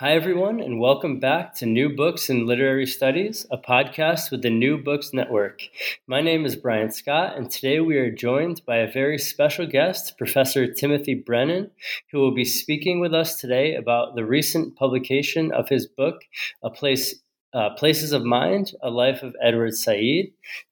Hi, everyone, and welcome back to New Books in Literary Studies, a podcast with the New Books Network. My name is Bryant Scott, and today we are joined by a very special guest, Professor Timothy Brennan, who will be speaking with us today about the recent publication of his book, A Place uh, Places of Mind, A Life of Edward Said,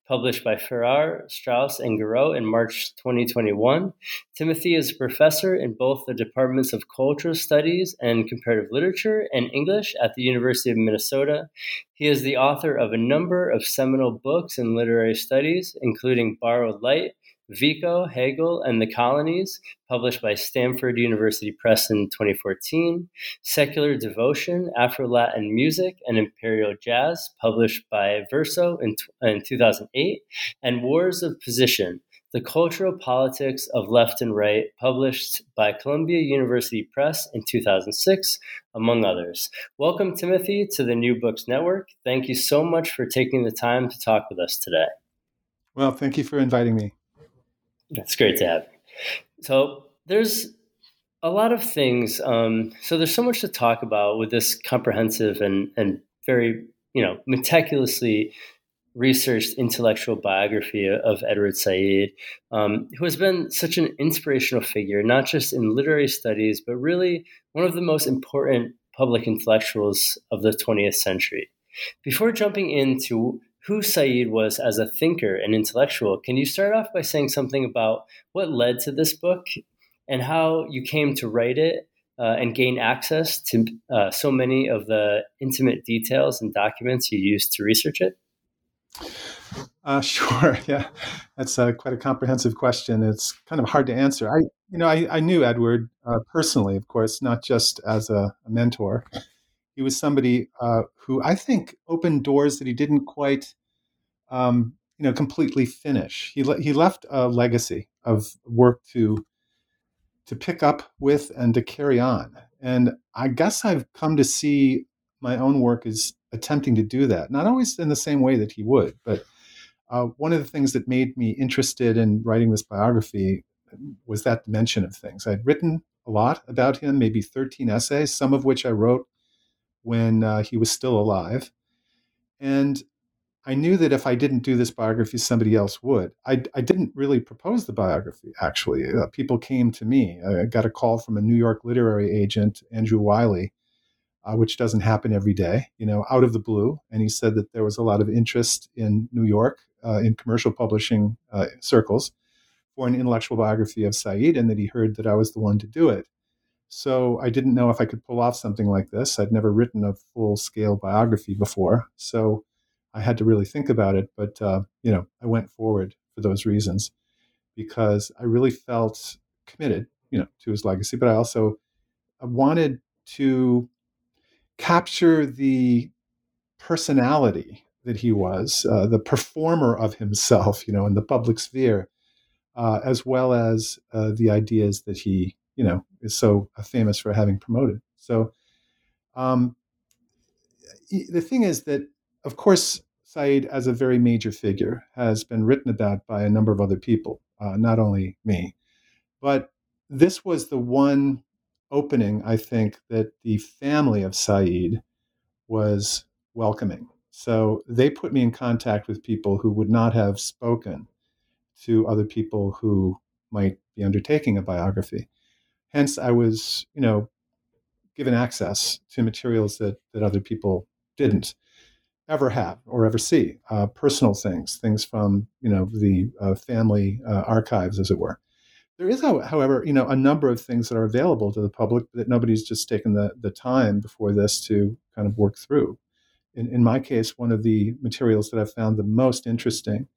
published by Farrar, Straus, and Giroux in March 2021. Timothy is a professor in both the departments of Cultural Studies and Comparative Literature and English at the University of Minnesota. He is the author of a number of seminal books in literary studies, including Borrowed Light, Vico, Hegel, and the Colonies, published by Stanford University Press in 2014, Secular Devotion, Afro Latin Music, and Imperial Jazz, published by Verso in, in 2008, and Wars of Position, The Cultural Politics of Left and Right, published by Columbia University Press in 2006, among others. Welcome, Timothy, to the New Books Network. Thank you so much for taking the time to talk with us today. Well, thank you for inviting me. That's great to have. So there's a lot of things. Um, so there's so much to talk about with this comprehensive and and very you know meticulously researched intellectual biography of Edward Said, um, who has been such an inspirational figure, not just in literary studies, but really one of the most important public intellectuals of the 20th century. Before jumping into who Said was as a thinker and intellectual, can you start off by saying something about what led to this book and how you came to write it uh, and gain access to uh, so many of the intimate details and documents you used to research it? Uh, sure. Yeah, that's uh, quite a comprehensive question. It's kind of hard to answer. I, you know, I, I knew Edward uh, personally, of course, not just as a, a mentor. He was somebody uh, who I think opened doors that he didn't quite um, you know, completely finish. He le- he left a legacy of work to to pick up with and to carry on. And I guess I've come to see my own work as attempting to do that. Not always in the same way that he would, but uh, one of the things that made me interested in writing this biography was that dimension of things. I'd written a lot about him, maybe 13 essays, some of which I wrote when uh, he was still alive. And I knew that if I didn't do this biography, somebody else would. I, I didn't really propose the biography, actually. Uh, people came to me. I got a call from a New York literary agent, Andrew Wylie, uh, which doesn't happen every day, you know, out of the blue. And he said that there was a lot of interest in New York, uh, in commercial publishing uh, circles, for an intellectual biography of Said, and that he heard that I was the one to do it. So I didn't know if I could pull off something like this. I'd never written a full scale biography before. So I had to really think about it, but uh, you know, I went forward for those reasons because I really felt committed, you know, to his legacy. But I also wanted to capture the personality that he was, uh, the performer of himself, you know, in the public sphere, uh, as well as uh, the ideas that he, you know, is so famous for having promoted. So, um, the thing is that of course, Said, as a very major figure, has been written about by a number of other people, uh, not only me. But this was the one opening, I think, that the family of Said was welcoming. So they put me in contact with people who would not have spoken to other people who might be undertaking a biography. Hence, I was, you know, given access to materials that, that other people didn't ever have or ever see. Uh, personal things, things from you know the uh, family uh, archives, as it were. There is, however, you know, a number of things that are available to the public that nobody's just taken the, the time before this to kind of work through. In, in my case, one of the materials that I found the most interesting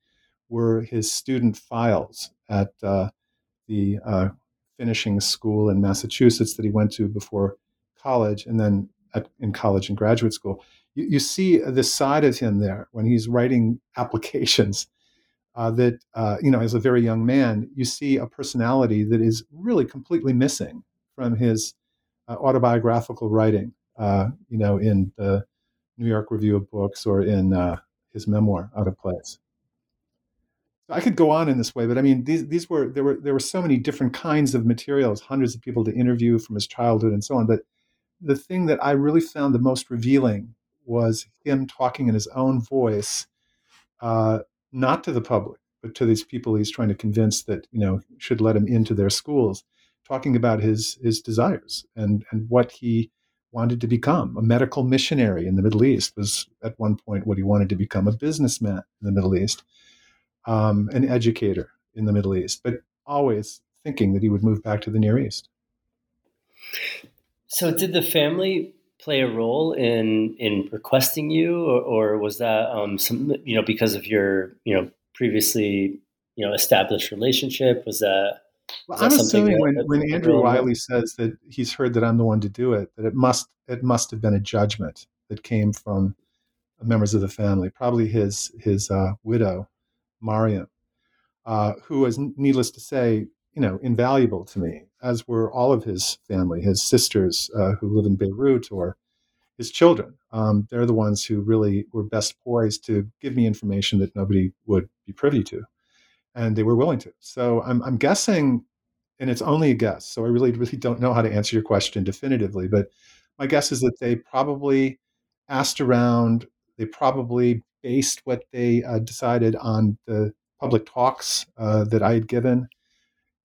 were his student files at uh, the uh, finishing school in Massachusetts that he went to before college, and then at, in college and graduate school. You, you, see the side of him there when he's writing applications. Uh, that uh, you know, as a very young man, you see a personality that is really completely missing from his uh, autobiographical writing. Uh, you know, in the New York Review of Books or in uh, his memoir, Out of Place. I could go on in this way, but I mean, these these were there were there were so many different kinds of materials, hundreds of people to interview from his childhood and so on. But the thing that I really found the most revealing was him talking in his own voice, uh, not to the public, but to these people he's trying to convince that you know should let him into their schools, talking about his his desires and and what he wanted to become. A medical missionary in the Middle East was at one point what he wanted to become. A businessman in the Middle East, um, an educator in the Middle East, but always thinking that he would move back to the Near East. So, did the family play a role in in requesting you, or, or was that um, some you know because of your you know previously you know established relationship? Was that well, I'm assuming when, when Andrew Wylie says that he's heard that I'm the one to do it, that it must it must have been a judgment that came from members of the family, probably his his uh, widow, Mariam, uh, who was, needless to say, you know, invaluable to me, as were all of his family, his sisters uh, who live in Beirut, or his children. Um, they're the ones who really were best poised to give me information that nobody would be privy to and they were willing to. So I'm, I'm guessing, and it's only a guess. So I really, really don't know how to answer your question definitively. But my guess is that they probably asked around. They probably based what they uh, decided on the public talks uh, that I had given,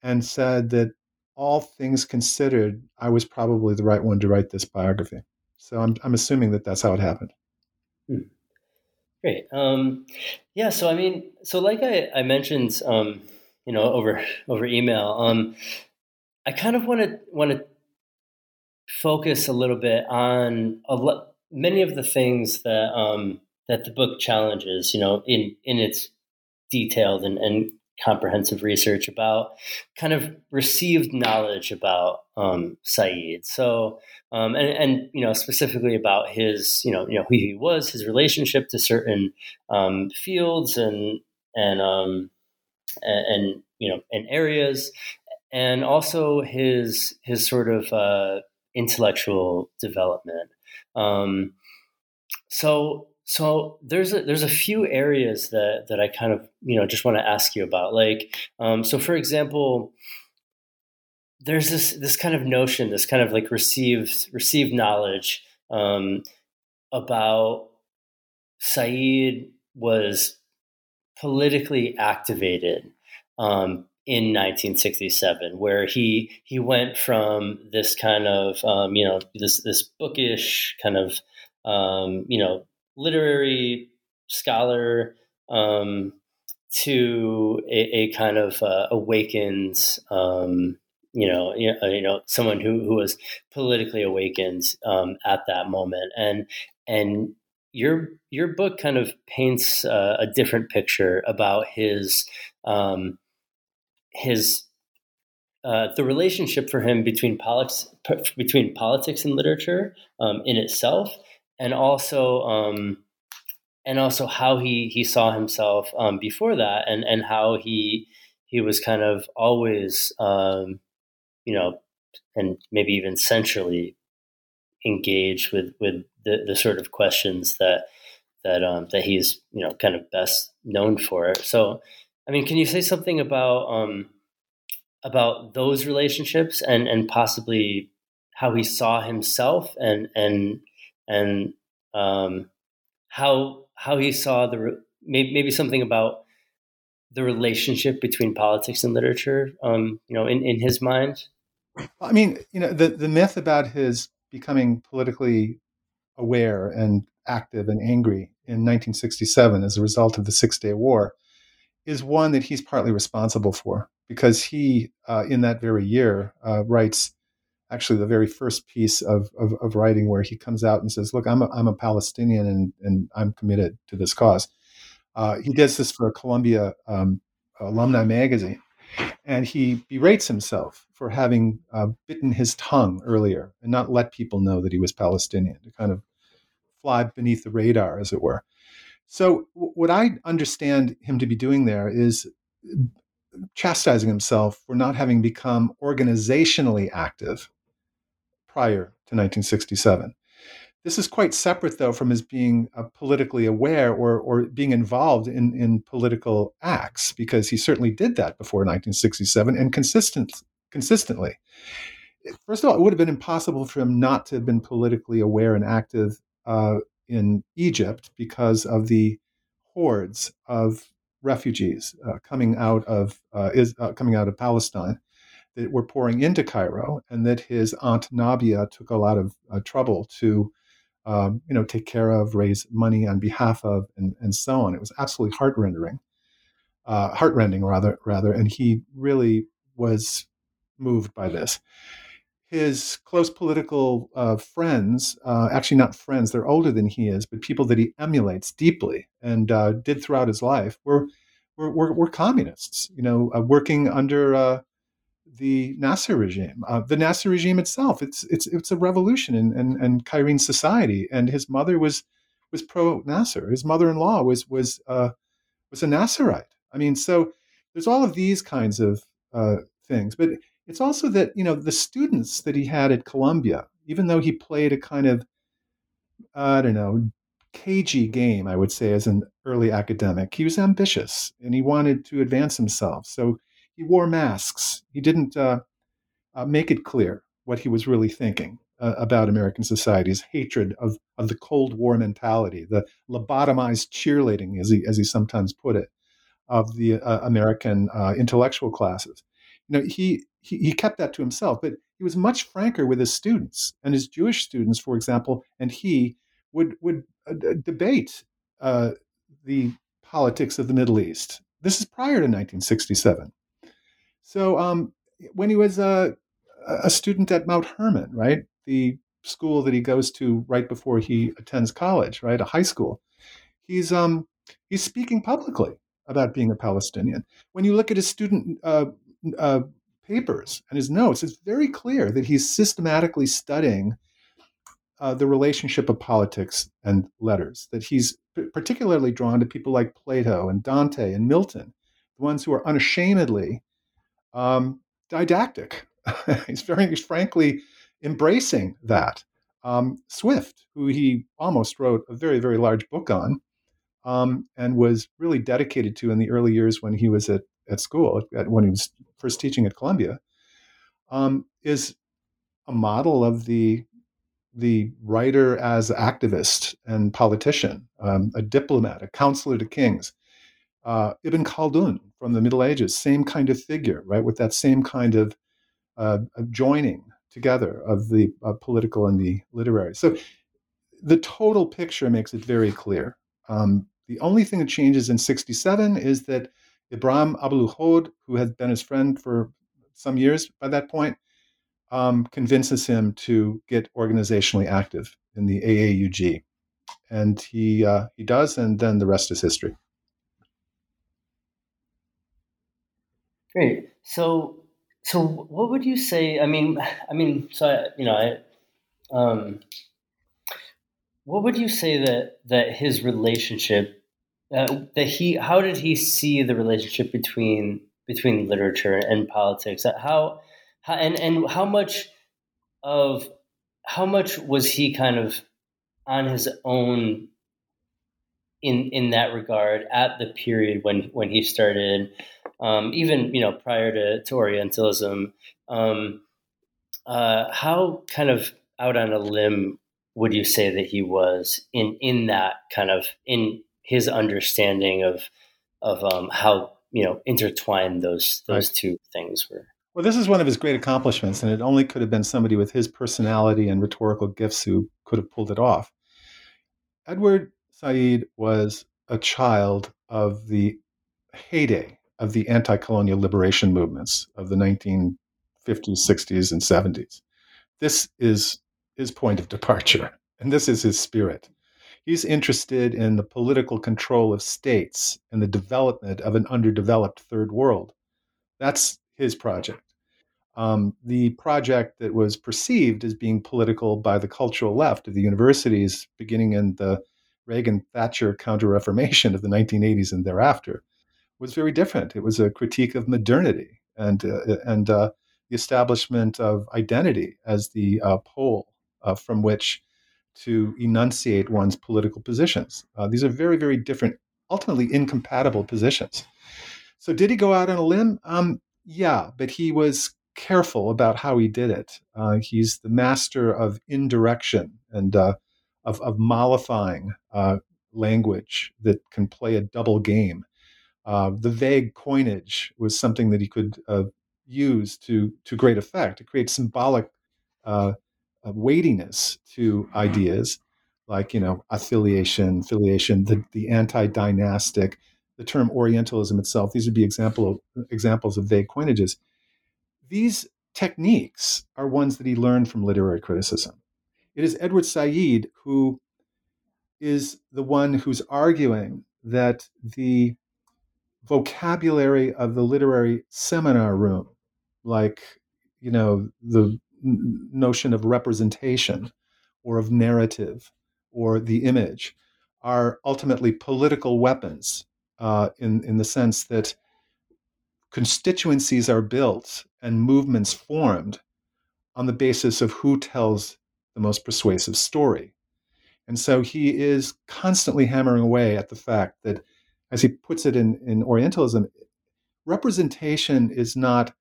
and said that all things considered, I was probably the right one to write this biography. So I'm, I'm assuming that that's how it happened. Hmm. Great. Um, yeah. So I mean, so like I, I mentioned, um, you know, over over email, um, I kind of want to want to focus a little bit on a lo- many of the things that um, that the book challenges. You know, in in its detailed and, and comprehensive research about kind of received knowledge about um, Said. So, um, and, and, you know, specifically about his, you know, you know, who he was, his relationship to certain um, fields and, and, um, and, and, you know, and areas, and also his, his sort of uh, intellectual development. Um, so, so there's a, there's a few areas that that I kind of you know just want to ask you about. Like, um, so for example, there's this this kind of notion, this kind of like received received knowledge um, about Said was politically activated um, in 1967, where he he went from this kind of um, you know this this bookish kind of um, you know literary scholar um, to a, a, kind of uh, awakened, um, you know, you know, someone who, who was politically awakened um, at that moment, and and your your book kind of paints uh, a different picture about his um, his uh, the relationship for him between politics between politics and literature um, in itself, and also um, and also how he he saw himself um, before that, and and how he he was kind of always um, you know, and maybe even centrally engaged with with the, the sort of questions that that um, that he's you know kind of best known for. So, I mean, can you say something about um, about those relationships and and possibly how he saw himself and and and um, how how he saw the maybe, maybe something about the relationship between politics and literature um, you know in, in his mind? I mean you know the, the myth about his becoming politically aware and active and angry in 1967 as a result of the six day war is one that he's partly responsible for because he uh, in that very year uh, writes actually the very first piece of, of, of, writing where he comes out and says, look, I'm a, I'm a Palestinian and, and I'm committed to this cause. Uh, he does this for a Columbia um, alumni magazine. And he berates himself for having uh, bitten his tongue earlier and not let people know that he was Palestinian, to kind of fly beneath the radar, as it were. So, w- what I understand him to be doing there is chastising himself for not having become organizationally active prior to 1967. This is quite separate, though, from his being uh, politically aware or, or being involved in, in political acts, because he certainly did that before 1967 and consistent, consistently. First of all, it would have been impossible for him not to have been politically aware and active uh, in Egypt because of the hordes of refugees uh, coming out of uh, is uh, coming out of Palestine that were pouring into Cairo, and that his aunt Nabia took a lot of uh, trouble to um, you know, take care of, raise money on behalf of, and, and so on. It was absolutely heartrending, uh, heartrending rather, rather. And he really was moved by this. His close political uh, friends, uh, actually not friends, they're older than he is, but people that he emulates deeply and uh, did throughout his life, were were, were, were communists. You know, uh, working under the Nasser regime. Uh, the Nasser regime itself, it's it's it's a revolution in, in, in Cairene society. And his mother was was pro Nasser. His mother-in-law was was uh, was a Nasserite. I mean, so there's all of these kinds of uh, things. But it's also that you know the students that he had at Columbia, even though he played a kind of I don't know cagey game, I would say, as an early academic, he was ambitious and he wanted to advance himself. So he wore masks. He didn't uh, uh, make it clear what he was really thinking uh, about American society's hatred of, of the Cold War mentality, the lobotomized cheerleading, as he, as he sometimes put it, of the uh, American uh, intellectual classes. You know, he, he, he kept that to himself, but he was much franker with his students and his Jewish students, for example, and he would would uh, debate the politics of the Middle East. This is prior to 1967. So um, when he was a, a student at Mount Hermon, right, the school that he goes to right before he attends college, right, a high school, he's um, he's speaking publicly about being a Palestinian. When you look at his student uh, uh, papers and his notes, it's very clear that he's systematically studying uh, the relationship of politics and letters. That he's p- particularly drawn to people like Plato and Dante and Milton, the ones who are unashamedly um, didactic. he's very frankly embracing that. Um, Swift, who he almost wrote a very, very large book on, um, and was really dedicated to in the early years when he was at, at school, at, when he was first teaching at Columbia, um, is a model of the the writer as activist and politician, um, a diplomat, a counselor to kings. Uh, Ibn Khaldun from the Middle Ages, same kind of figure, right, with that same kind of, uh, joining together of the uh, political and the literary. So the total picture makes it very clear. Um, the only thing that changes in 67 is that Ibrahim Abu-Lughod, who had been his friend for some years by that point, um, convinces him to get organizationally active in the AAUG. And he, uh, he does, and then the rest is history. Great. So, so what would you say? I mean, I mean, so I, you know, I, um, what would you say that that his relationship, uh, that he, how did he see the relationship between between literature and politics? How, how and and how much of how much was he kind of on his own in in that regard at the period when when he started um, even you know prior to, to Orientalism, um, uh, how kind of out on a limb would you say that he was in in that kind of in his understanding of of um, how you know intertwined those those right. two things were? Well, this is one of his great accomplishments, and it only could have been somebody with his personality and rhetorical gifts who could have pulled it off. Edward Said was a child of the heyday of the anti colonial liberation movements of the 1950s, 60s, and 70s. This is his point of departure, and this is his spirit. He's interested in the political control of states and the development of an underdeveloped third world. That's his project. Um, the project that was perceived as being political by the cultural left of the universities beginning in the Reagan Thatcher Counter Reformation of the 1980s and thereafter was very different. It was a critique of modernity and, uh, and uh, the establishment of identity as the uh, pole uh, from which to enunciate one's political positions. Uh, these are very, very different, ultimately incompatible positions. So, did he go out on a limb? Um, yeah, but he was careful about how he did it. Uh, he's the master of indirection and uh, of, of, mollifying uh, language that can play a double game. Uh, the vague coinage was something that he could uh, use to to great effect to create symbolic uh, weightiness to ideas like you know affiliation, filiation, the, the anti-dynastic, the term Orientalism itself. These would be example examples of vague coinages these techniques are ones that he learned from literary criticism. It is Edward Said who is the one who's arguing that the vocabulary of the literary seminar room, like, you know, the notion of representation or of narrative or the image, are ultimately political weapons uh, in, in the sense that constituencies are built and movements formed on the basis of who tells the most persuasive story. And so he is constantly hammering away at the fact that, as he puts it in, in Orientalism, representation is not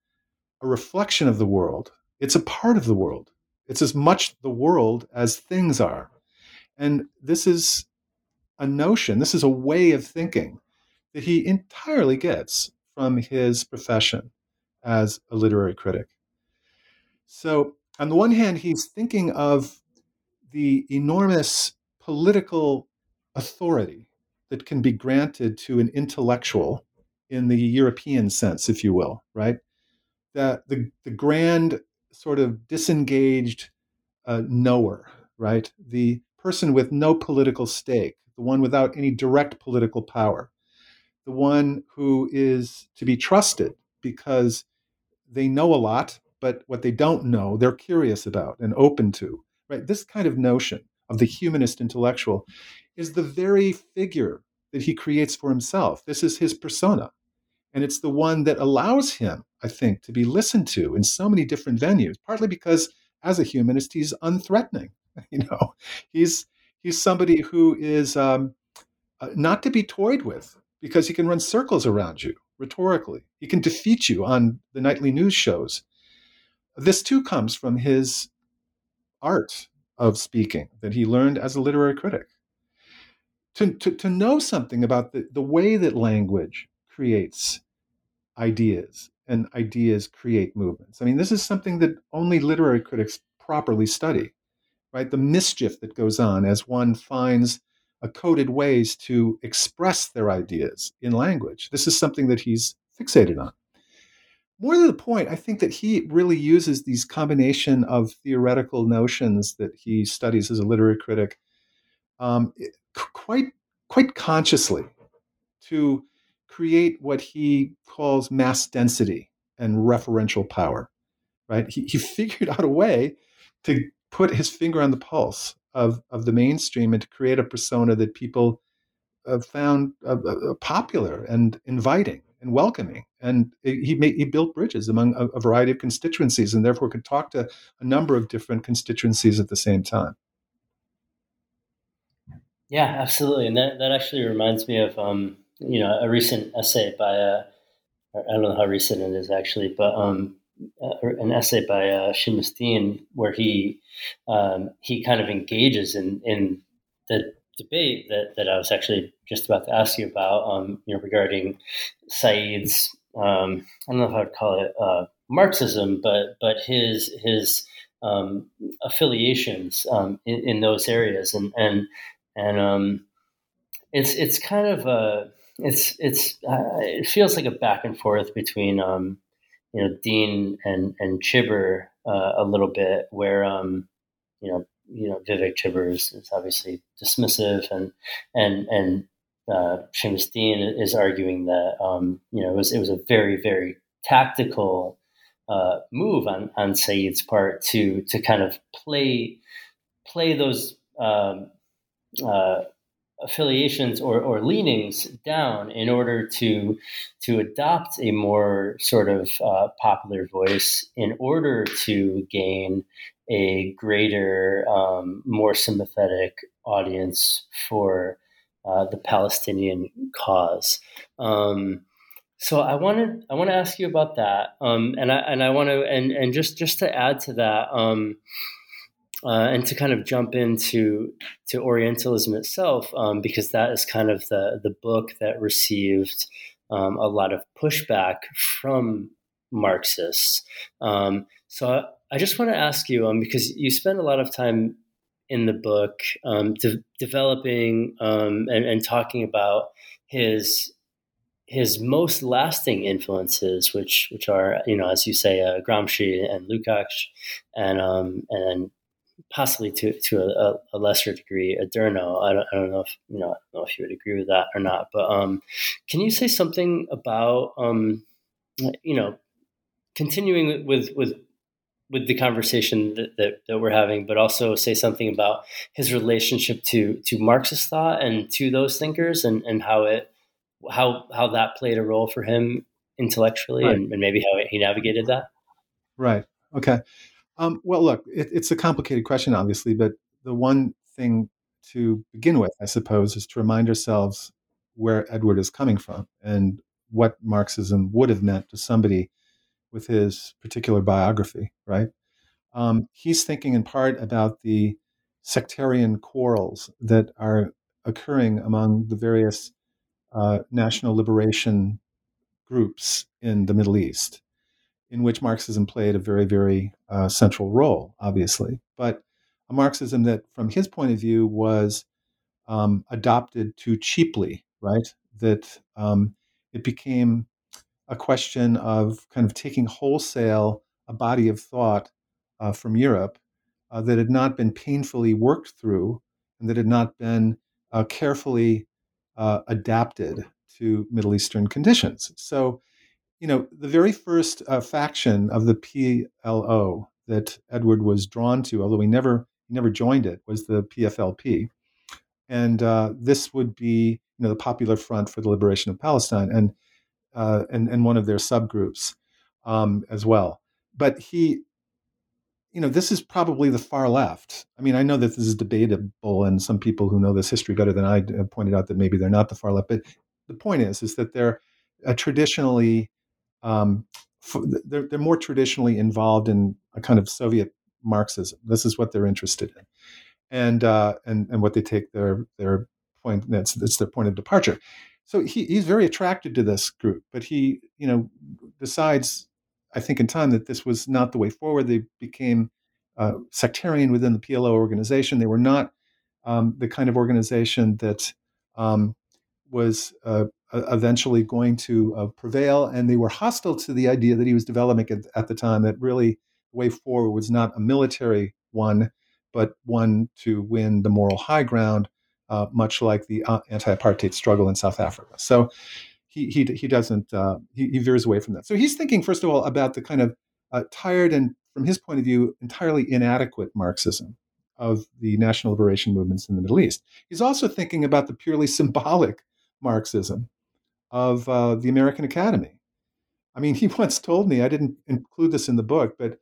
a reflection of the world, it's a part of the world. It's as much the world as things are. And this is a notion, this is a way of thinking that he entirely gets from his profession as a literary critic. So, on the one hand, he's thinking of the enormous political authority that can be granted to an intellectual in the European sense, if you will, right? That the, the grand sort of disengaged uh, knower, right? The person with no political stake, the one without any direct political power, the one who is to be trusted because they know a lot, but what they don't know, they're curious about and open to. Right? This kind of notion of the humanist intellectual is the very figure that he creates for himself. This is his persona. And it's the one that allows him, I think, to be listened to in so many different venues, partly because as a humanist, he's unthreatening. You know, he's he's somebody who is um, uh, not to be toyed with because he can run circles around you rhetorically. He can defeat you on the nightly news shows. This too comes from his art of speaking that he learned as a literary critic. To, to, to know something about the, the way that language creates ideas and ideas create movements. I mean, this is something that only literary critics properly study, right? The mischief that goes on as one finds a coded ways to express their ideas in language. This is something that he's fixated on. More to the point, I think that he really uses these combination of theoretical notions that he studies as a literary critic um, quite quite consciously to create what he calls mass density and referential power. Right? He, he figured out a way to put his finger on the pulse of, of the mainstream and to create a persona that people uh, found uh, uh, popular and inviting and welcoming. And he made, he built bridges among a, a, variety of constituencies and therefore could talk to a number of different constituencies at the same time. Yeah, absolutely. And that, that actually reminds me of, um, you know, a recent essay by, I don't know how recent it is actually, but um, uh, an essay by uh, where he um, he kind of engages in in the debate that, that I was actually just about to ask you about, um, you know, regarding Said's um, I don't know if I would call it uh, Marxism, but but his his um, affiliations um, in, in, those areas, and and and um, it's it's kind of a it's it's uh, it feels like a back and forth between um, you know Deane and and Chibber uh, a little bit, where um, you know you know Vivek Chibber is, is obviously dismissive, and and and uh, Seamus Deane is arguing that um, you know it was it was a very very tactical uh, move on on Said's part to to kind of play play those um, uh, affiliations or, or leanings down in order to to adopt a more sort of uh, popular voice in order to gain a greater, um, more sympathetic audience for uh, the Palestinian cause. Um, so I wanted I want to ask you about that, um, and I and I want to and and just just to add to that. Uh, and to kind of jump into to Orientalism itself, um, because that is kind of the the book that received um, a lot of pushback from Marxists. Um, so I just want to ask you, um, because you spend a lot of time in the book um, de- developing um, and, and talking about his his most lasting influences, which which are you know as you say uh, Gramsci and Lukács, and um, and possibly to to a, a, lesser degree Adorno. I don't, I don't know if you know I don't know if you would agree with that or not. But um, can you say something about um, you know continuing with with with the conversation that, that, that, we're having, but also say something about his relationship to to Marxist thought and to those thinkers and, and how it how how that played a role for him intellectually right. and, and, maybe how he navigated that. Right. Okay. Um, well, look, it, it's a complicated question, obviously, but the one thing to begin with, I suppose, is to remind ourselves where Edward is coming from and what Marxism would have meant to somebody with his particular biography, right? Um, he's thinking in part about the sectarian quarrels that are occurring among the various uh, national liberation groups in the Middle East in which Marxism played a very, very uh, central role, obviously, but a Marxism that, from his point of view, was um, adopted too cheaply, right? That um, it became a question of kind of taking wholesale a body of thought uh, from Europe uh, that had not been painfully worked through and that had not been uh, carefully uh, adapted to Middle Eastern conditions. So you know, the very first uh, faction of the PLO that Edward was drawn to, although he never he never joined it, was the PFLP, and uh, this would be you know the Popular Front for the Liberation of Palestine, and uh, and and one of their subgroups um, as well. But he, you know, this is probably the far left. I mean, I know that this is debatable, and some people who know this history better than I pointed out that maybe they're not the far left. But the point is, is that they're uh, traditionally um, they're, they're more traditionally involved in a kind of Soviet Marxism. This is what they're interested in, and uh, and and what they take their their point that's that's their point of departure. So he, he's very attracted to this group, but he you know decides, I think, in time that this was not the way forward. They became uh, sectarian within the PLO organization. They were not um, the kind of organization that um, was uh, eventually going to uh, prevail. And they were hostile to the idea that he was developing at, at, the time that really the way forward was not a military one, but one to win the moral high ground, uh, much like the uh, anti-apartheid struggle in South Africa. So he he, he doesn't uh, he, he, veers away from that. So he's thinking first of all about the kind of uh, tired and from his point of view entirely inadequate Marxism of the national liberation movements in the Middle East. He's also thinking about the purely symbolic Marxism of uh, the American Academy. I mean, he once told me, I didn't include this in the book, but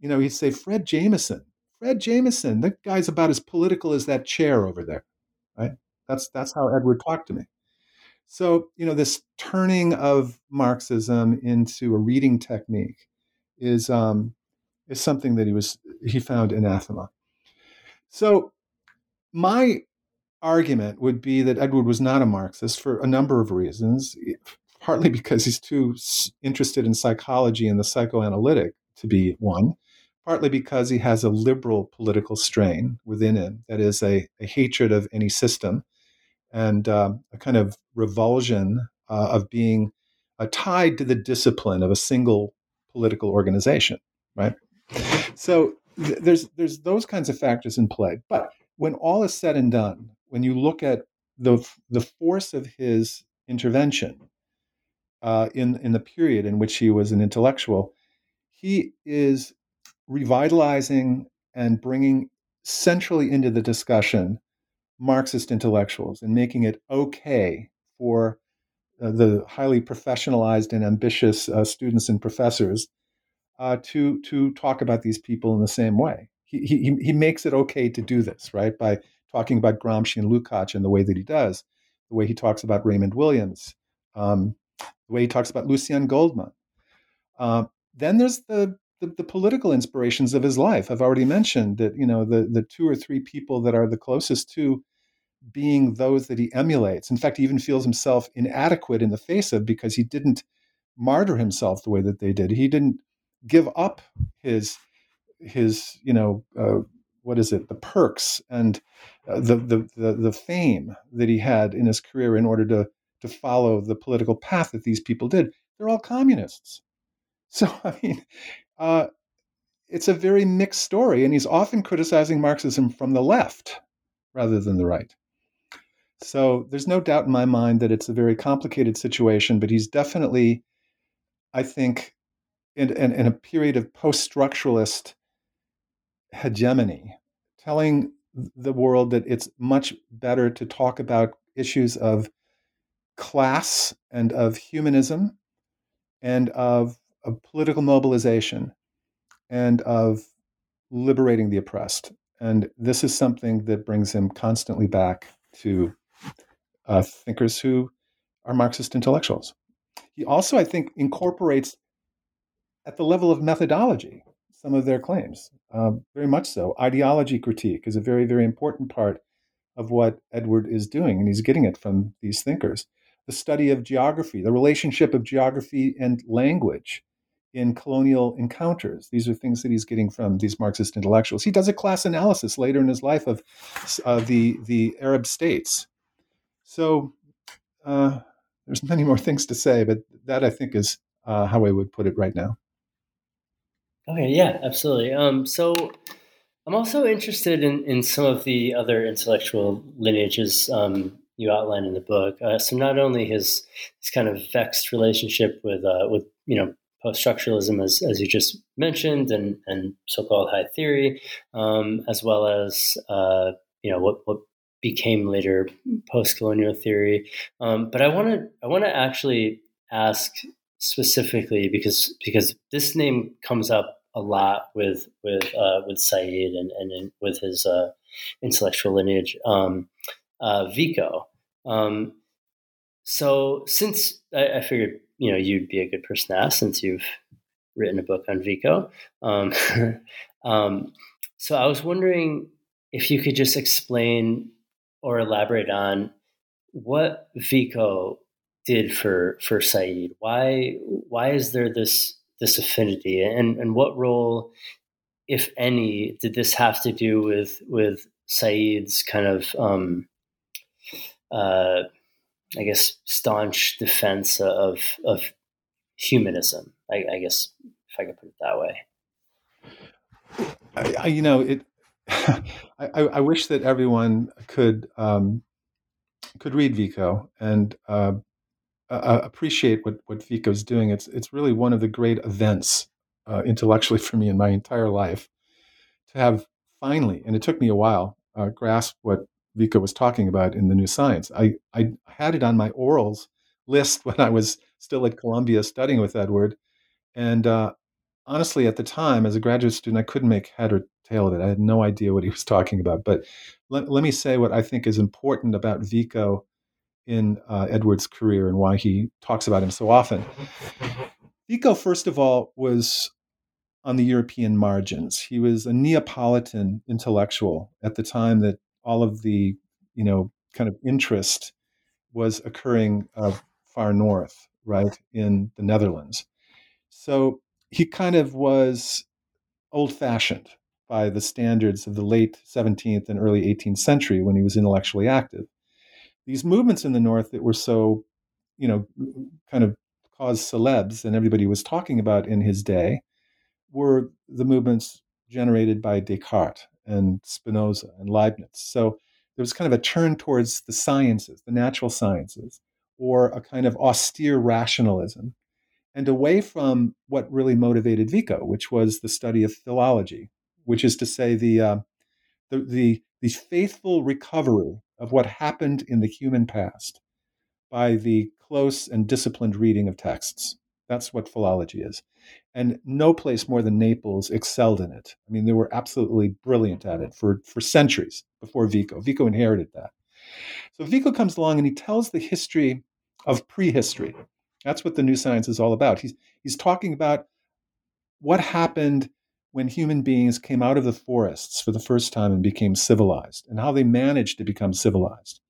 you know, he'd say, Fred Jameson, Fred Jameson, that guy's about as political as that chair over there, right? That's that's how Edward talked to me. So, you know, this turning of Marxism into a reading technique is um, is something that he was he found anathema. So, my argument would be that Edward was not a Marxist for a number of reasons, partly because he's too interested in psychology and the psychoanalytic to be one, partly because he has a liberal political strain within him that is a, a hatred of any system and um, a kind of revulsion uh, of being uh, tied to the discipline of a single political organization, right? So th- there's there's those kinds of factors in play. But when all is said and done, when you look at the the force of his intervention, uh, in in the period in which he was an intellectual, he is revitalizing and bringing centrally into the discussion Marxist intellectuals and making it okay for uh, the highly professionalized and ambitious uh, students and professors uh, to to talk about these people in the same way. He, he he makes it okay to do this, right? By talking about Gramsci and Lukács in the way that he does, the way he talks about Raymond Williams, um, the way he talks about Lucien Goldmann. Uh, then there's the, the, the political inspirations of his life. I've already mentioned that you know the the two or three people that are the closest to being those that he emulates. In fact, he even feels himself inadequate in the face of because he didn't martyr himself the way that they did. He didn't give up his his you know uh, what is it the perks and the, the the the fame that he had in his career in order to to follow the political path that these people did. They're all communists. So I mean. Uh, it's a very mixed story, and he's often criticizing Marxism from the left rather than the right. So there's no doubt in my mind that it's a very complicated situation, but he's definitely, I think, in, in, in a period of post structuralist hegemony, telling the world that it's much better to talk about issues of class and of humanism and of, of political mobilization and of liberating the oppressed. And this is something that brings him constantly back to uh, thinkers who are Marxist intellectuals. He also, I think, incorporates at the level of methodology some of their claims, uh, very much so. Ideology critique is a very, very important part of what Edward is doing, and he's getting it from these thinkers. The study of geography, the relationship of geography and language in colonial encounters. These are things that he's getting from these Marxist intellectuals. He does a class analysis later in his life of uh, the the Arab states so uh, there's many more things to say, but that I think is uh, how I would put it right now. Okay, yeah, absolutely. Um, so I'm also interested in, in some of the other intellectual lineages um, you outline in the book. Uh, so not only his his kind of vexed relationship with uh, with you know post structuralism, as as you just mentioned, and and so called high theory, um, as well as uh, you know what what became later post-colonial theory. Um, but I want to I want to actually ask specifically because because this name comes up a lot with with uh, with Said and and with his uh, intellectual lineage, um, uh, Vico. Um, so since I, I, figured you know you'd be a good person to ask since you've written a book on Vico. Um, um, so I was wondering if you could just explain or elaborate on what Vico did for for Said. Why why is there this this affinity, and and what role, if any, did this have to do with with Said's kind of um, uh, I guess staunch defense of of humanism? I, I guess if I could put it that way. I, I, you know, it I, I, wish that everyone could um, could read Vico and uh, uh, appreciate what what Vico's doing. It's it's really one of the great events uh, intellectually for me in my entire life to have finally, and it took me a while, uh, grasp what Vico was talking about in the New Science. I I had it on my orals list when I was still at Columbia studying with Edward, and uh, honestly, at the time as a graduate student, I couldn't make head or tail of it. I had no idea what he was talking about. But let, let me say what I think is important about Vico in uh, Edward's career and why he talks about him so often. Vico, first of all, was on the European margins. He was a Neapolitan intellectual at the time that all of the, you know, kind of interest was occurring uh, far north, right, in the Netherlands. So he kind of was old fashioned by the standards of the late 17th and early 18th century when he was intellectually active. These movements in the North that were so, you know, kind of causes célèbres and everybody was talking about in his day were the movements generated by Descartes and Spinoza and Leibniz. So there was kind of a turn towards the sciences, the natural sciences, or a kind of austere rationalism, and away from what really motivated Vico, which was the study of philology, which is to say the uh, the, the the faithful recovery of what happened in the human past by the close and disciplined reading of texts. That's what philology is. And no place more than Naples excelled in it. I mean, they were absolutely brilliant at it for, for centuries before Vico. Vico inherited that. So Vico comes along and he tells the history of prehistory. That's what the new science is all about. He's, he's talking about what happened when human beings came out of the forests for the first time and became civilized, and how they managed to become civilized.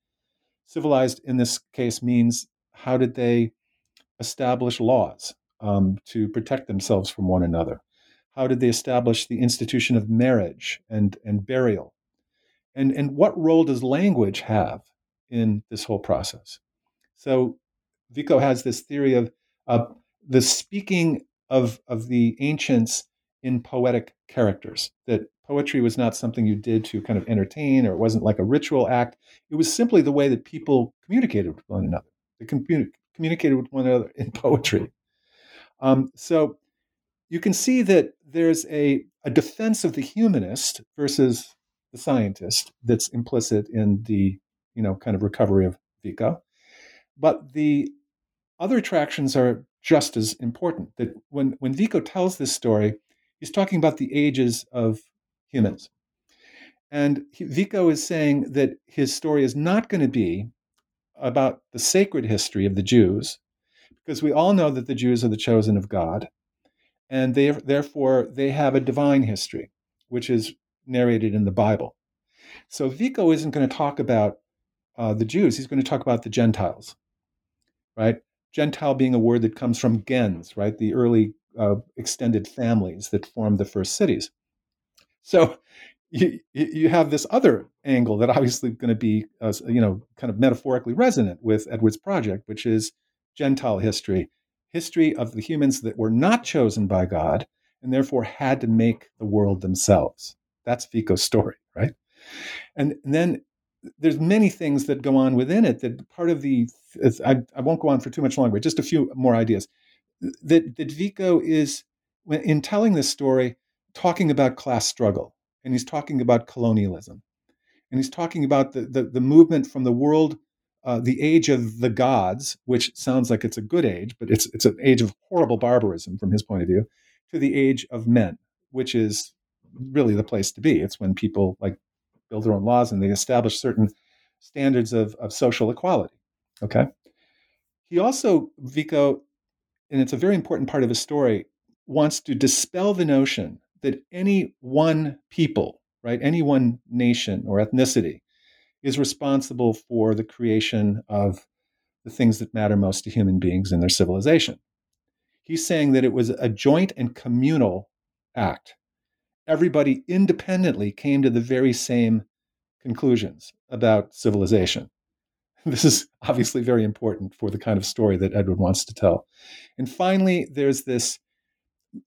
Civilized in this case means how did they establish laws um, to protect themselves from one another? How did they establish the institution of marriage and, and burial? And, and what role does language have in this whole process? So Vico has this theory of uh, the speaking of, of the ancients in poetic characters, that poetry was not something you did to kind of entertain or it wasn't like a ritual act. It was simply the way that people communicated with one another. They communi- communicated with one another in poetry. Um, so you can see that there's a, a defense of the humanist versus the scientist that's implicit in the you know kind of recovery of Vico. But the other attractions are just as important. That when, when Vico tells this story, he's talking about the ages of humans. And Vico is saying that his story is not going to be about the sacred history of the Jews, because we all know that the Jews are the chosen of God, and they, therefore they have a divine history, which is narrated in the Bible. So Vico isn't going to talk about uh, the Jews, he's going to talk about the Gentiles, right? Gentile being a word that comes from gens, right? The early uh, extended families that formed the first cities. So you, you have this other angle that obviously going to be, uh, you know, kind of metaphorically resonant with Edward's project, which is Gentile history, history of the humans that were not chosen by God and therefore had to make the world themselves. That's Vico's story, right? And, and then there's many things that go on within it that part of the I, I won't go on for too much longer, just a few more ideas that, that Vico is, in telling this story, talking about class struggle, and he's talking about colonialism, and he's talking about the, the, the movement from the world, uh, the age of the gods, which sounds like it's a good age, but it's, it's an age of horrible barbarism from his point of view, to the age of men, which is really the place to be. It's when people like build their own laws and they establish certain standards of, of social equality. Okay. He also, Vico and it's a very important part of his story, wants to dispel the notion that any one people, right, any one nation or ethnicity is responsible for the creation of the things that matter most to human beings in their civilization. He's saying that it was a joint and communal act. Everybody independently came to the very same conclusions about civilization. This is obviously very important for the kind of story that Edward wants to tell. And finally, there's this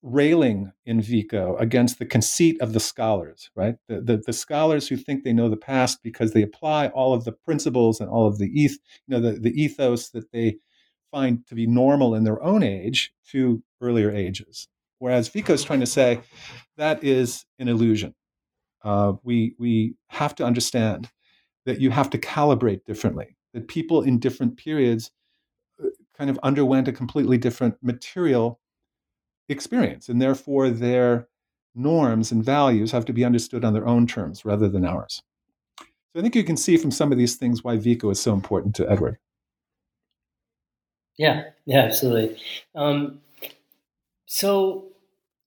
railing in Vico against the conceit of the scholars, right? The, the, the, scholars who think they know the past because they apply all of the principles and all of the eth, you know, the, the ethos that they find to be normal in their own age to earlier ages. Whereas Vico is trying to say that is an illusion. Uh, we, we have to understand that you have to calibrate differently that people in different periods uh, kind of underwent a completely different material experience, and therefore their norms and values have to be understood on their own terms rather than ours. So I think you can see from some of these things why Vico is so important to Edward. Yeah, yeah, absolutely. Um, so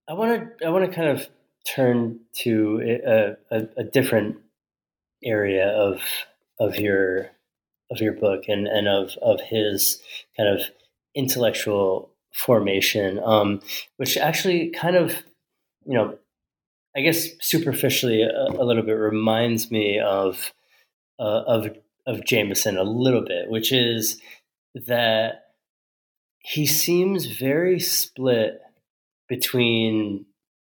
I want to I want to kind of turn to a, a, a different area of of your of your book and, and of, of his kind of intellectual formation, um, which actually kind of, you know, I guess superficially a, a little bit reminds me of, uh, of, of Jameson a little bit, which is that he seems very split between,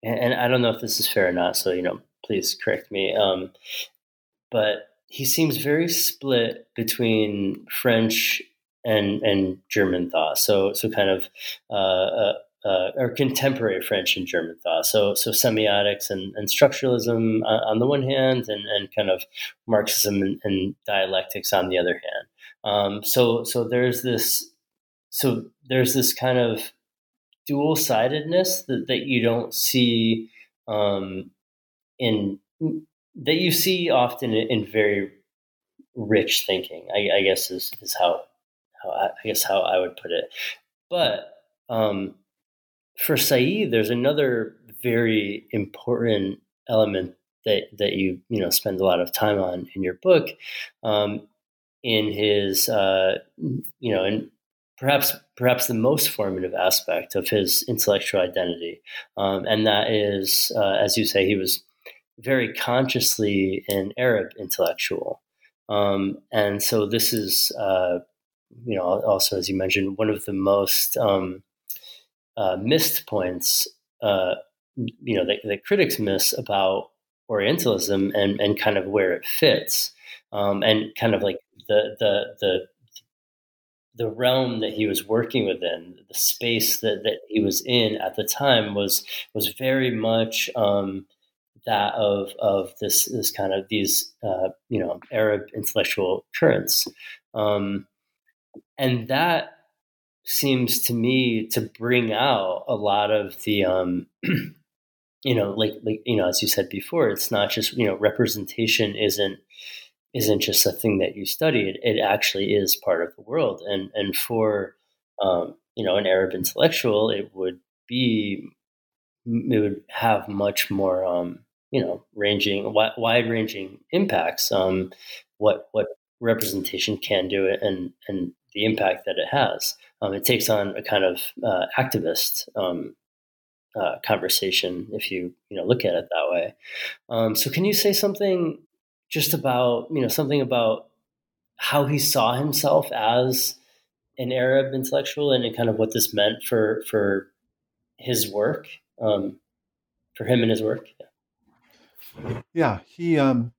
and I don't know if this is fair or not, so, you know, please correct me. Um, but he seems very split between French and and German thought. So so kind of uh, uh, uh, or contemporary French and German thought. So so semiotics and, and structuralism on the one hand, and, and kind of Marxism and, and dialectics on the other hand. Um, so so there's this so there's this kind of dual sidedness that, that you don't see um, in that you see often in very rich thinking. I, I guess is is how how I, I, guess how I would put it. But um, for Said, there's another very important element that that you you know spend a lot of time on in your book, um, in his uh, you know, and perhaps perhaps the most formative aspect of his intellectual identity, um, and that is, uh, as you say, he was very consciously an Arab intellectual, um, and so this is. Uh, you know, also as you mentioned, one of the most um, uh, missed points, uh, you know, that, that, critics miss about Orientalism and, and kind of where it fits, um, and kind of like the the the the realm that he was working within, the space that, that he was in at the time was was very much um, that of of this this kind of these uh, you know Arab intellectual currents, um, and that seems to me to bring out a lot of the um, you know like like you know as you said before it's not just you know representation isn't isn't just a thing that you study it, it actually is part of the world. And and for um, you know an arab intellectual it would be it would have much more um, you know ranging wide ranging impacts um, what what representation can do and and the impact that it has um, it takes on a kind of uh, activist um, uh, conversation if you you know look at it that way. Um, so can you say something just about you know something about how he saw himself as an Arab intellectual and kind of what this meant for for his work, um, for him and his work? Yeah, yeah he um,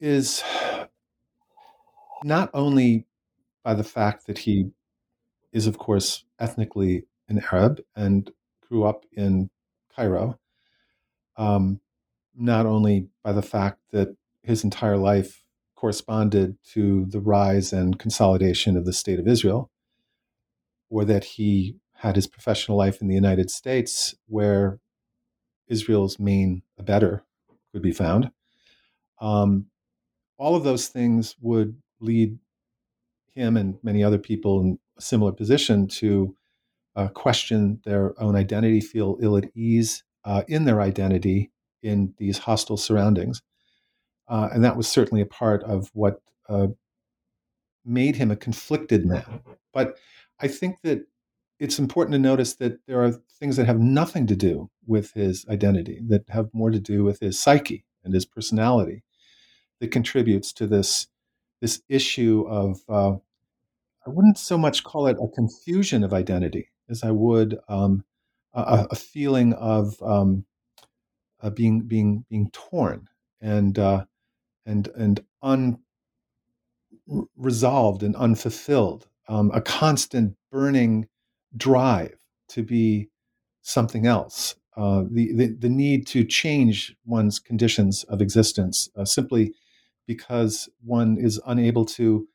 is not only by the fact that he is, of course, ethnically an Arab and grew up in Cairo, um, not only by the fact that his entire life corresponded to the rise and consolidation of the state of Israel, or that he had his professional life in the United States, where Israel's main abettor could be found. Um, all of those things would lead him and many other people in a similar position to uh, question their own identity, feel ill at ease uh, in their identity in these hostile surroundings. Uh, and that was certainly a part of what uh, made him a conflicted man. But I think that it's important to notice that there are things that have nothing to do with his identity, that have more to do with his psyche and his personality, that contributes to this this issue of uh, I wouldn't so much call it a confusion of identity as I would um, a, a, feeling of um, uh, being being being torn and uh, and and unresolved and unfulfilled, um, a constant burning drive to be something else. Uh, the, the, the need to change one's conditions of existence uh, simply because one is unable to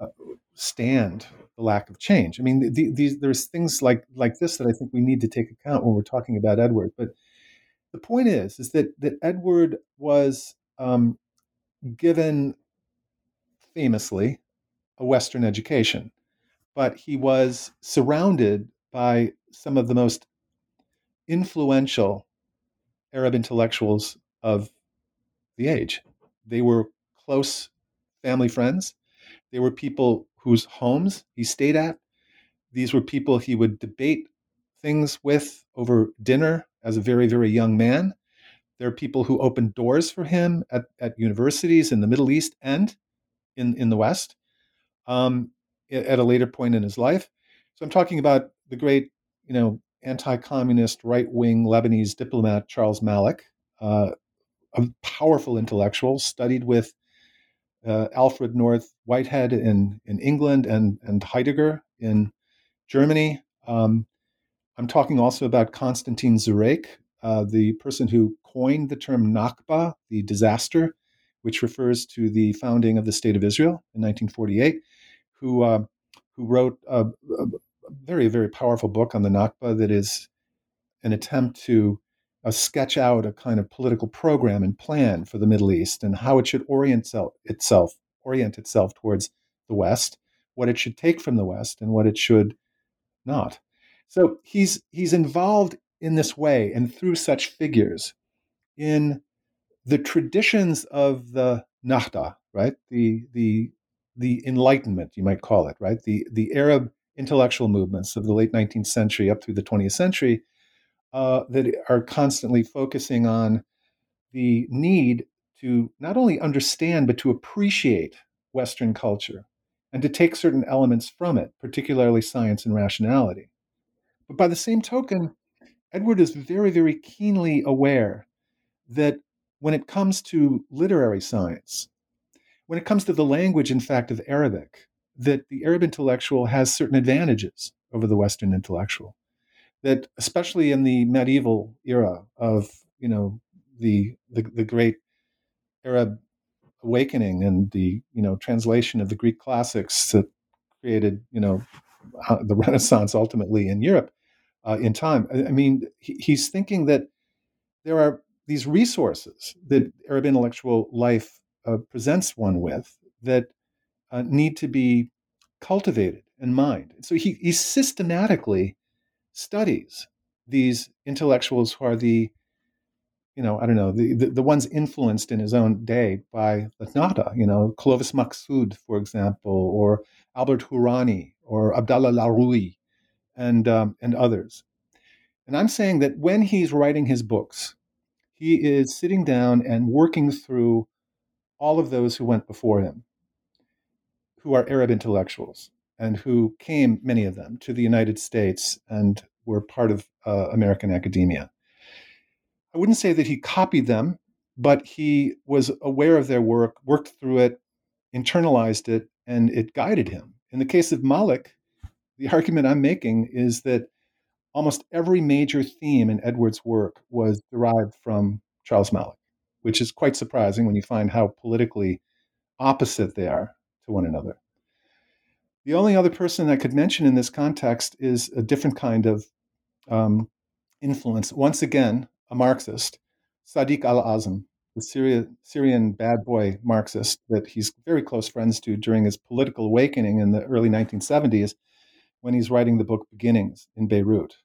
uh, stand the lack of change. I mean, the, these, there's things like like this that I think we need to take account when we're talking about Edward. But the point is, is that that Edward was um, given famously a Western education, but he was surrounded by some of the most influential Arab intellectuals of the age. They were close family friends. They were people whose homes he stayed at. These were people he would debate things with over dinner as a very, very young man. There are people who opened doors for him at, at universities in the Middle East and in, in the West um, at a later point in his life. So I'm talking about the great, you know, anti-communist right-wing Lebanese diplomat Charles Malik, uh, a powerful intellectual, studied with uh, Alfred North Whitehead in, in England and, and Heidegger in Germany. Um, I'm talking also about Constantine Zurayk, uh, the person who coined the term Nakba, the disaster, which refers to the founding of the State of Israel in 1948, who, uh, who wrote a, a, very, very powerful book on the Nakba that is an attempt to uh, sketch out a kind of political program and plan for the Middle East and how it should orient itself, orient itself towards the West, what it should take from the West, and what it should not. So he's he's involved in this way and through such figures in the traditions of the Nahda, right? The the the Enlightenment, you might call it, right? The the Arab intellectual movements of the late 19th century up through the 20th century uh, that are constantly focusing on the need to not only understand but to appreciate Western culture and to take certain elements from it, particularly science and rationality. But by the same token, Edward is very, very keenly aware that when it comes to literary science, when it comes to the language, in fact, of Arabic, that the Arab intellectual has certain advantages over the Western intellectual that especially in the medieval era of you know the the, the great Arab awakening and the you know translation of the Greek classics that created you know uh, the Renaissance ultimately in Europe uh, in time. I, I mean, he, he's thinking that there are these resources that Arab intellectual life uh, presents one with that uh, need to be cultivated and mined. So he, he systematically studies these intellectuals who are the you know, I don't know, the, the, the, ones influenced in his own day by Latnata, you know, Clovis Maksoud, for example, or Albert Hourani, or Abdallah Laroui, and, um, and others. And I'm saying that when he's writing his books, he is sitting down and working through all of those who went before him, who are Arab intellectuals and who came, many of them, to the United States and were part of uh, American academia. I wouldn't say that he copied them, but he was aware of their work, worked through it, internalized it, and it guided him. In the case of Malik, the argument I'm making is that almost every major theme in Edward's work was derived from Charles Malik, which is quite surprising when you find how politically opposite they are to one another. The only other person I could mention in this context is a different kind of um, influence. Once again, a Marxist, Sadiq al Azm, the Syria, Syrian bad boy Marxist that he's very close friends to during his political awakening in the early 1970s when he's writing the book Beginnings in Beirut.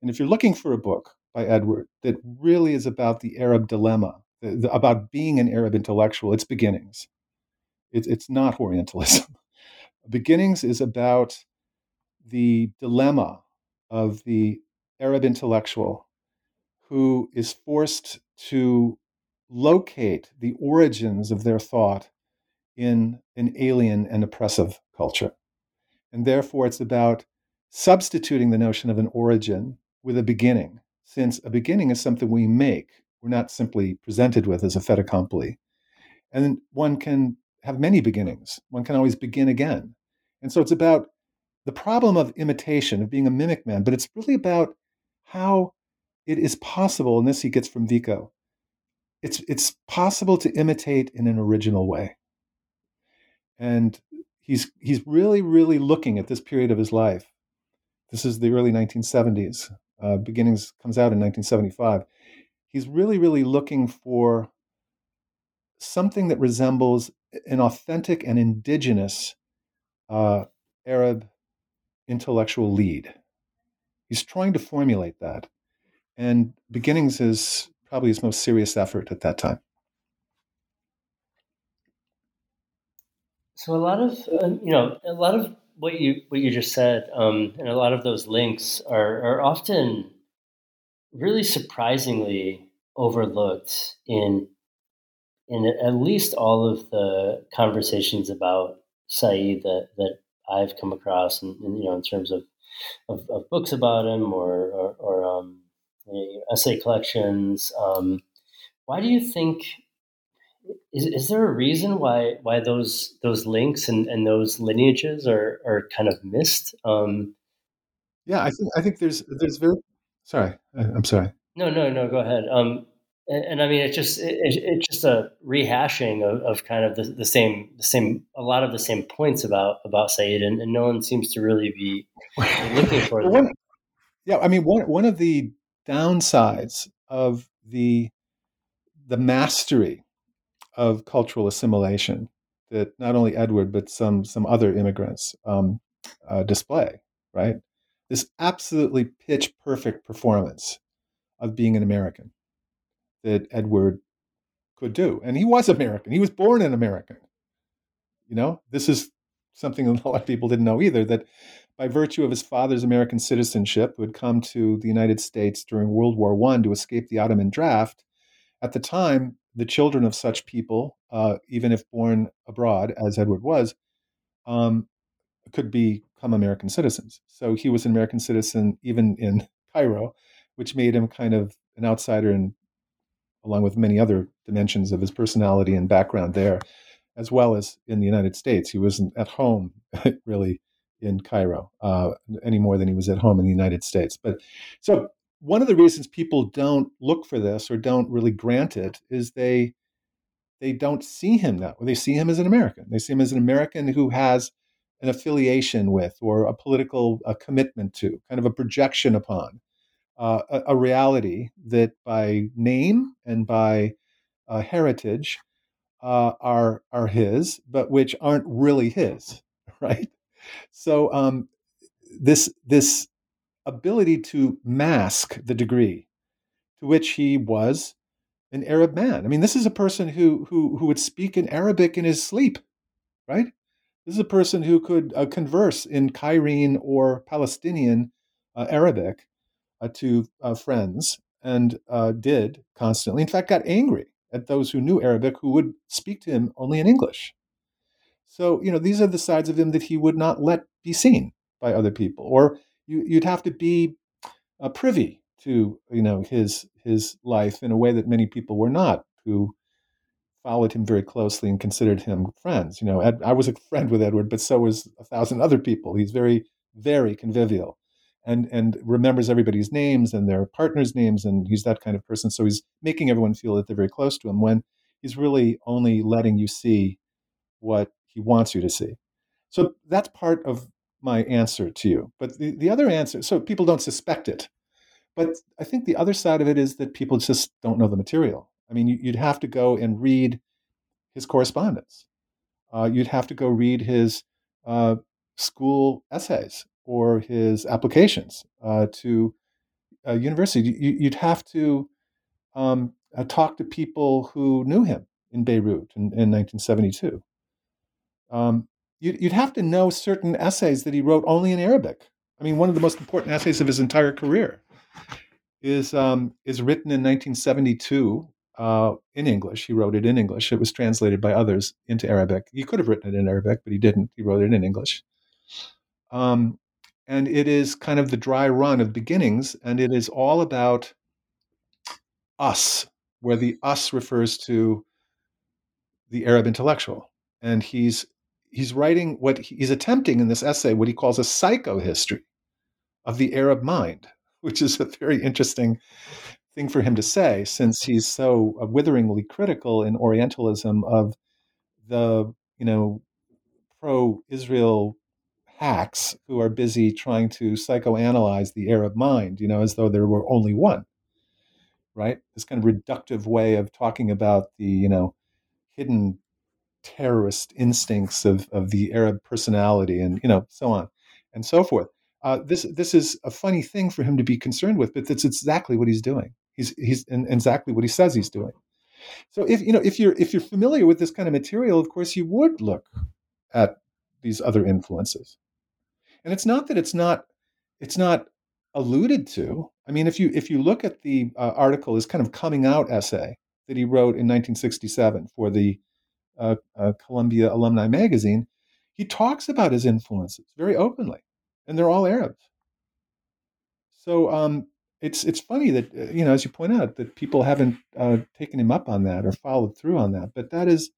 And if you're looking for a book by Edward that really is about the Arab dilemma, the, the, about being an Arab intellectual, it's Beginnings. It, it's not Orientalism. Beginnings is about the dilemma of the Arab intellectual who is forced to locate the origins of their thought in an alien and oppressive culture. And therefore, it's about substituting the notion of an origin with a beginning, since a beginning is something we make. We're not simply presented with as a fait accompli. And one can have many beginnings. One can always begin again. And so it's about the problem of imitation, of being a mimic man, but it's really about how it is possible, and this he gets from Vico, it's, it's possible to imitate in an original way. And he's, he's really, really looking at this period of his life. This is the early 1970s. Uh, Beginnings comes out in 1975. He's really, really looking for something that resembles an authentic and indigenous uh, Arab intellectual lead. He's trying to formulate that. And Beginnings is probably his most serious effort at that time. So a lot of uh, you know a lot of what you what you just said, um, and a lot of those links are are often really surprisingly overlooked in in at least all of the conversations about Said that that I've come across, and, and you know, in terms of, of, of books about him or or, or um, essay collections. Um, why do you think is, is there a reason why why those those links and, and those lineages are are kind of missed? Um, yeah, I think I think there's there's very sorry, I'm sorry. No, no, no. Go ahead. Um, and, and I mean, it's just it, it's just a rehashing of, of kind of the, the, same the same a lot of the same points about about Said, and, and no one seems to really be looking for them. One, yeah, I mean, one one of the downsides of the the mastery of cultural assimilation that not only Edward but some some other immigrants um, uh, display, right? This absolutely pitch perfect performance of being an American that Edward could do, and he was American. He was born an American. You know, this is something a lot of people didn't know either. That by virtue of his father's American citizenship, who had come to the United States during World War One to escape the Ottoman draft, at the time the children of such people, uh, even if born abroad, as Edward was, um, could become American citizens. So he was an American citizen even in Cairo, which made him kind of an outsider and along with many other dimensions of his personality and background there, as well as in the United States. He wasn't at home really in Cairo uh, any more than he was at home in the United States. But so one of the reasons people don't look for this or don't really grant it is they they don't see him that way. They see him as an American. They see him as an American who has an affiliation with or a political a commitment to, kind of a projection upon uh, a, a, reality that by name and by uh, heritage uh, are are his, but which aren't really his, right? So um, this this ability to mask the degree to which he was an Arab man. I mean, this is a person who who who would speak in Arabic in his sleep, right? This is a person who could uh, converse in Cairene or Palestinian uh, Arabic uh, to uh, friends and uh, did constantly. In fact, got angry at those who knew Arabic who would speak to him only in English. So, you know, these are the sides of him that he would not let be seen by other people, or you, would have to be uh, privy to, you know, his his life in a way that many people were not, who followed him very closely and considered him friends. You know, Ed, I was a friend with Edward, but so was a thousand other people. He's very, very convivial, and and remembers everybody's names and their partners' names, and he's that kind of person. So he's making everyone feel that they're very close to him when he's really only letting you see what he wants you to see. So that's part of my answer to you. But the, the other answer, so people don't suspect it. But I think the other side of it is that people just don't know the material. I mean, you'd have to go and read his correspondence. Uh, you'd have to go read his uh, school essays or his applications uh, to a university. You, would have to um, uh, talk to people who knew him in Beirut in, in 1972. Um, you'd, you'd have to know certain essays that he wrote only in Arabic. I mean, one of the most important essays of his entire career is um, is written in 1972 uh, in English. He wrote it in English. It was translated by others into Arabic. He could have written it in Arabic, but he didn't. He wrote it in English. Um, and it is kind of the dry run of beginnings, and it is all about us, where the us refers to the Arab intellectual. And he's he's writing what he's attempting in this essay, what he calls a psychohistory of the Arab mind, which is a very interesting thing for him to say, since he's so witheringly critical in Orientalism of the, you know, pro-Israel hacks who are busy trying to psychoanalyze the Arab mind, you know, as though there were only one, right? This kind of reductive way of talking about the, you know, hidden terrorist instincts of, of the Arab personality and you know so on and so forth. Uh, this this is a funny thing for him to be concerned with, but that's exactly what he's doing. He's he's exactly what he says he's doing. So if you know if you're if you're familiar with this kind of material, of course you would look at these other influences. And it's not that it's not it's not alluded to. I mean, if you if you look at the uh, article, his kind of coming out essay that he wrote in 1967 for the uh, uh, Columbia Alumni Magazine, he talks about his influences very openly, and they're all Arabs. So um, it's it's funny that uh, you know, as you point out, that people haven't uh, taken him up on that or followed through on that. But that is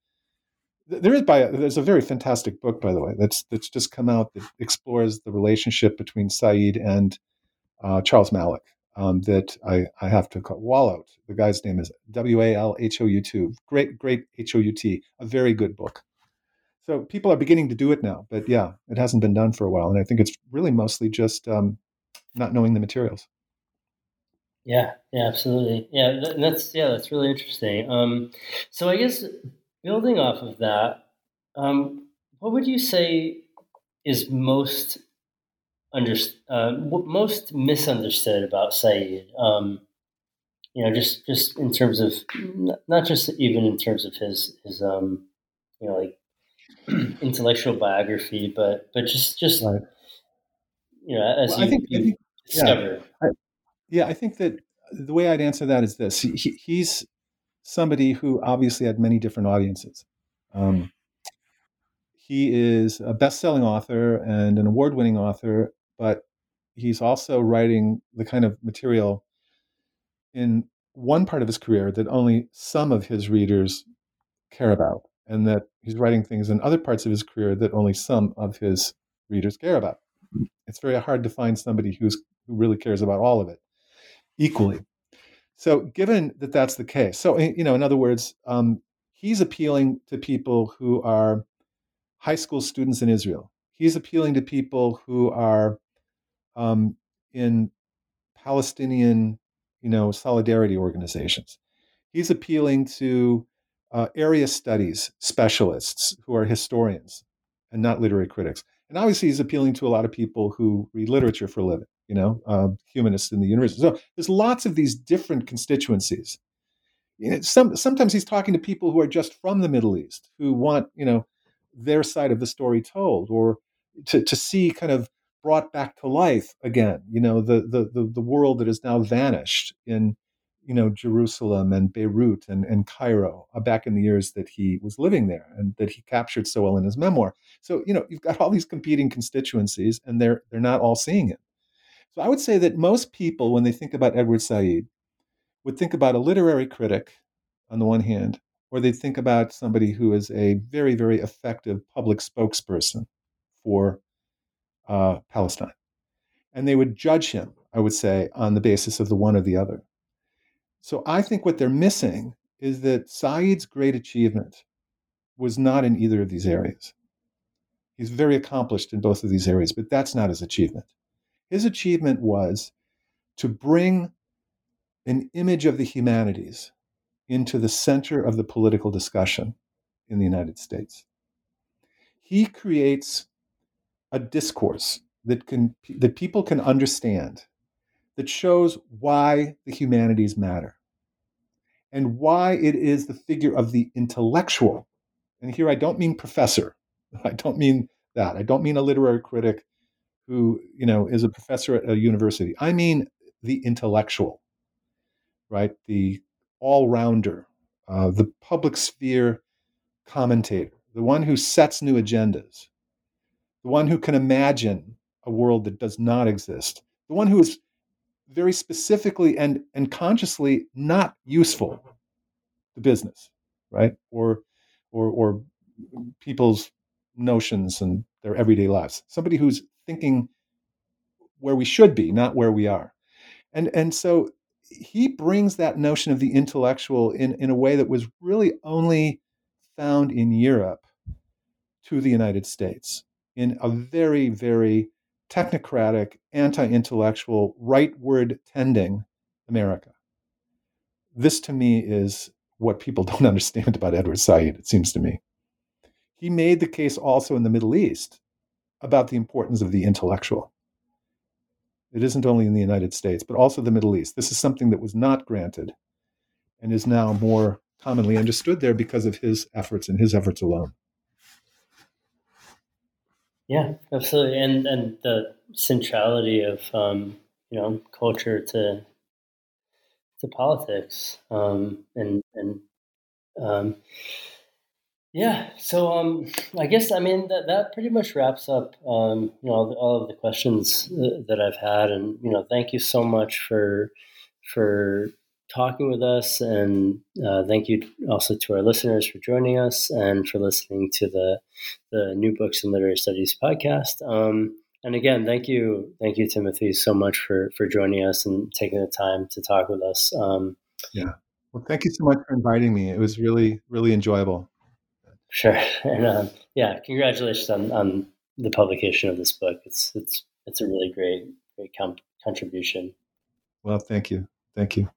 there is by there's a very fantastic book by the way that's that's just come out that explores the relationship between Said and uh, Charles Malik. Um, that I, I have to call Walhout. The guy's name is W A L H O U T. Great, great H O U T. A very good book. So people are beginning to do it now, but yeah, it hasn't been done for a while, and I think it's really mostly just um, not knowing the materials. Yeah, yeah, absolutely. Yeah, that's yeah, that's really interesting. Um, so I guess building off of that, um, what would you say is most under, uh, most misunderstood about Said? Um, you know, just just in terms of not just even in terms of his his um, you know like intellectual biography, but but just just right. you know as well, you, I think, you I think, discover. Yeah I, yeah, I think that the way I'd answer that is this: he, he's somebody who obviously had many different audiences. Um, he is a best-selling author and an award-winning author, but he's also writing the kind of material in one part of his career that only some of his readers care about, and that he's writing things in other parts of his career that only some of his readers care about. It's very hard to find somebody who's who really cares about all of it equally. So, given that that's the case, so you know, in other words, um, he's appealing to people who are high school students in Israel. He's appealing to people who are um, in Palestinian, you know, solidarity organizations. He's appealing to uh, area studies specialists who are historians and not literary critics. And obviously, he's appealing to a lot of people who read literature for a living you know, uh, humanists in the university. So there's lots of these different constituencies. You know, some, sometimes he's talking to people who are just from the Middle East who want, you know, their side of the story told, or to, to see kind of brought back to life again. You know, the the the, the world that has now vanished in, you know, Jerusalem and Beirut and, and Cairo uh, back in the years that he was living there and that he captured so well in his memoir. So you know, you've got all these competing constituencies, and they're they're not all seeing it. So I would say that most people, when they think about Edward Said, would think about a literary critic on the one hand, or they'd think about somebody who is a very, very effective public spokesperson for uh, Palestine. And they would judge him, I would say, on the basis of the one or the other. So I think what they're missing is that Said's great achievement was not in either of these areas. He's very accomplished in both of these areas, but that's not his achievement. His achievement was to bring an image of the humanities into the center of the political discussion in the United States. He creates a discourse that can that people can understand that shows why the humanities matter and why it is the figure of the intellectual. And here I don't mean professor. I don't mean that. I don't mean a literary critic who you know is a professor at a university. I mean the intellectual, right? The all-rounder, uh, the public sphere commentator, the one who sets new agendas, the one who can imagine a world that does not exist, the one who is very specifically and, and consciously not useful to business, right? Or or or people's notions and their everyday lives. Somebody who's thinking where we should be, not where we are. And, and so he brings that notion of the intellectual in, in a way that was really only found in Europe to the United States in a very, very technocratic, anti intellectual, rightward tending America. This to me is what people don't understand about Edward Said, it seems to me. He made the case also in the Middle East about the importance of the intellectual. It isn't only in the United States, but also the Middle East. This is something that was not granted and is now more commonly understood there because of his efforts and his efforts alone. Yeah, absolutely, and and the centrality of um, you know culture to to politics, um, and and um, Yeah, so um, I guess I mean that that pretty much wraps up um, you know all, all of the questions that I've had, and you know thank you so much for for talking with us, and uh, thank you also to our listeners for joining us and for listening to the the New Books in Literary Studies podcast. Um, and again, thank you, thank you, Timothy, so much for for joining us and taking the time to talk with us. Um, yeah, well, thank you so much for inviting me. It was really really enjoyable. Sure, and um, yeah, congratulations on, on the publication of this book. It's it's it's a really great great com- contribution. Well, thank you, thank you.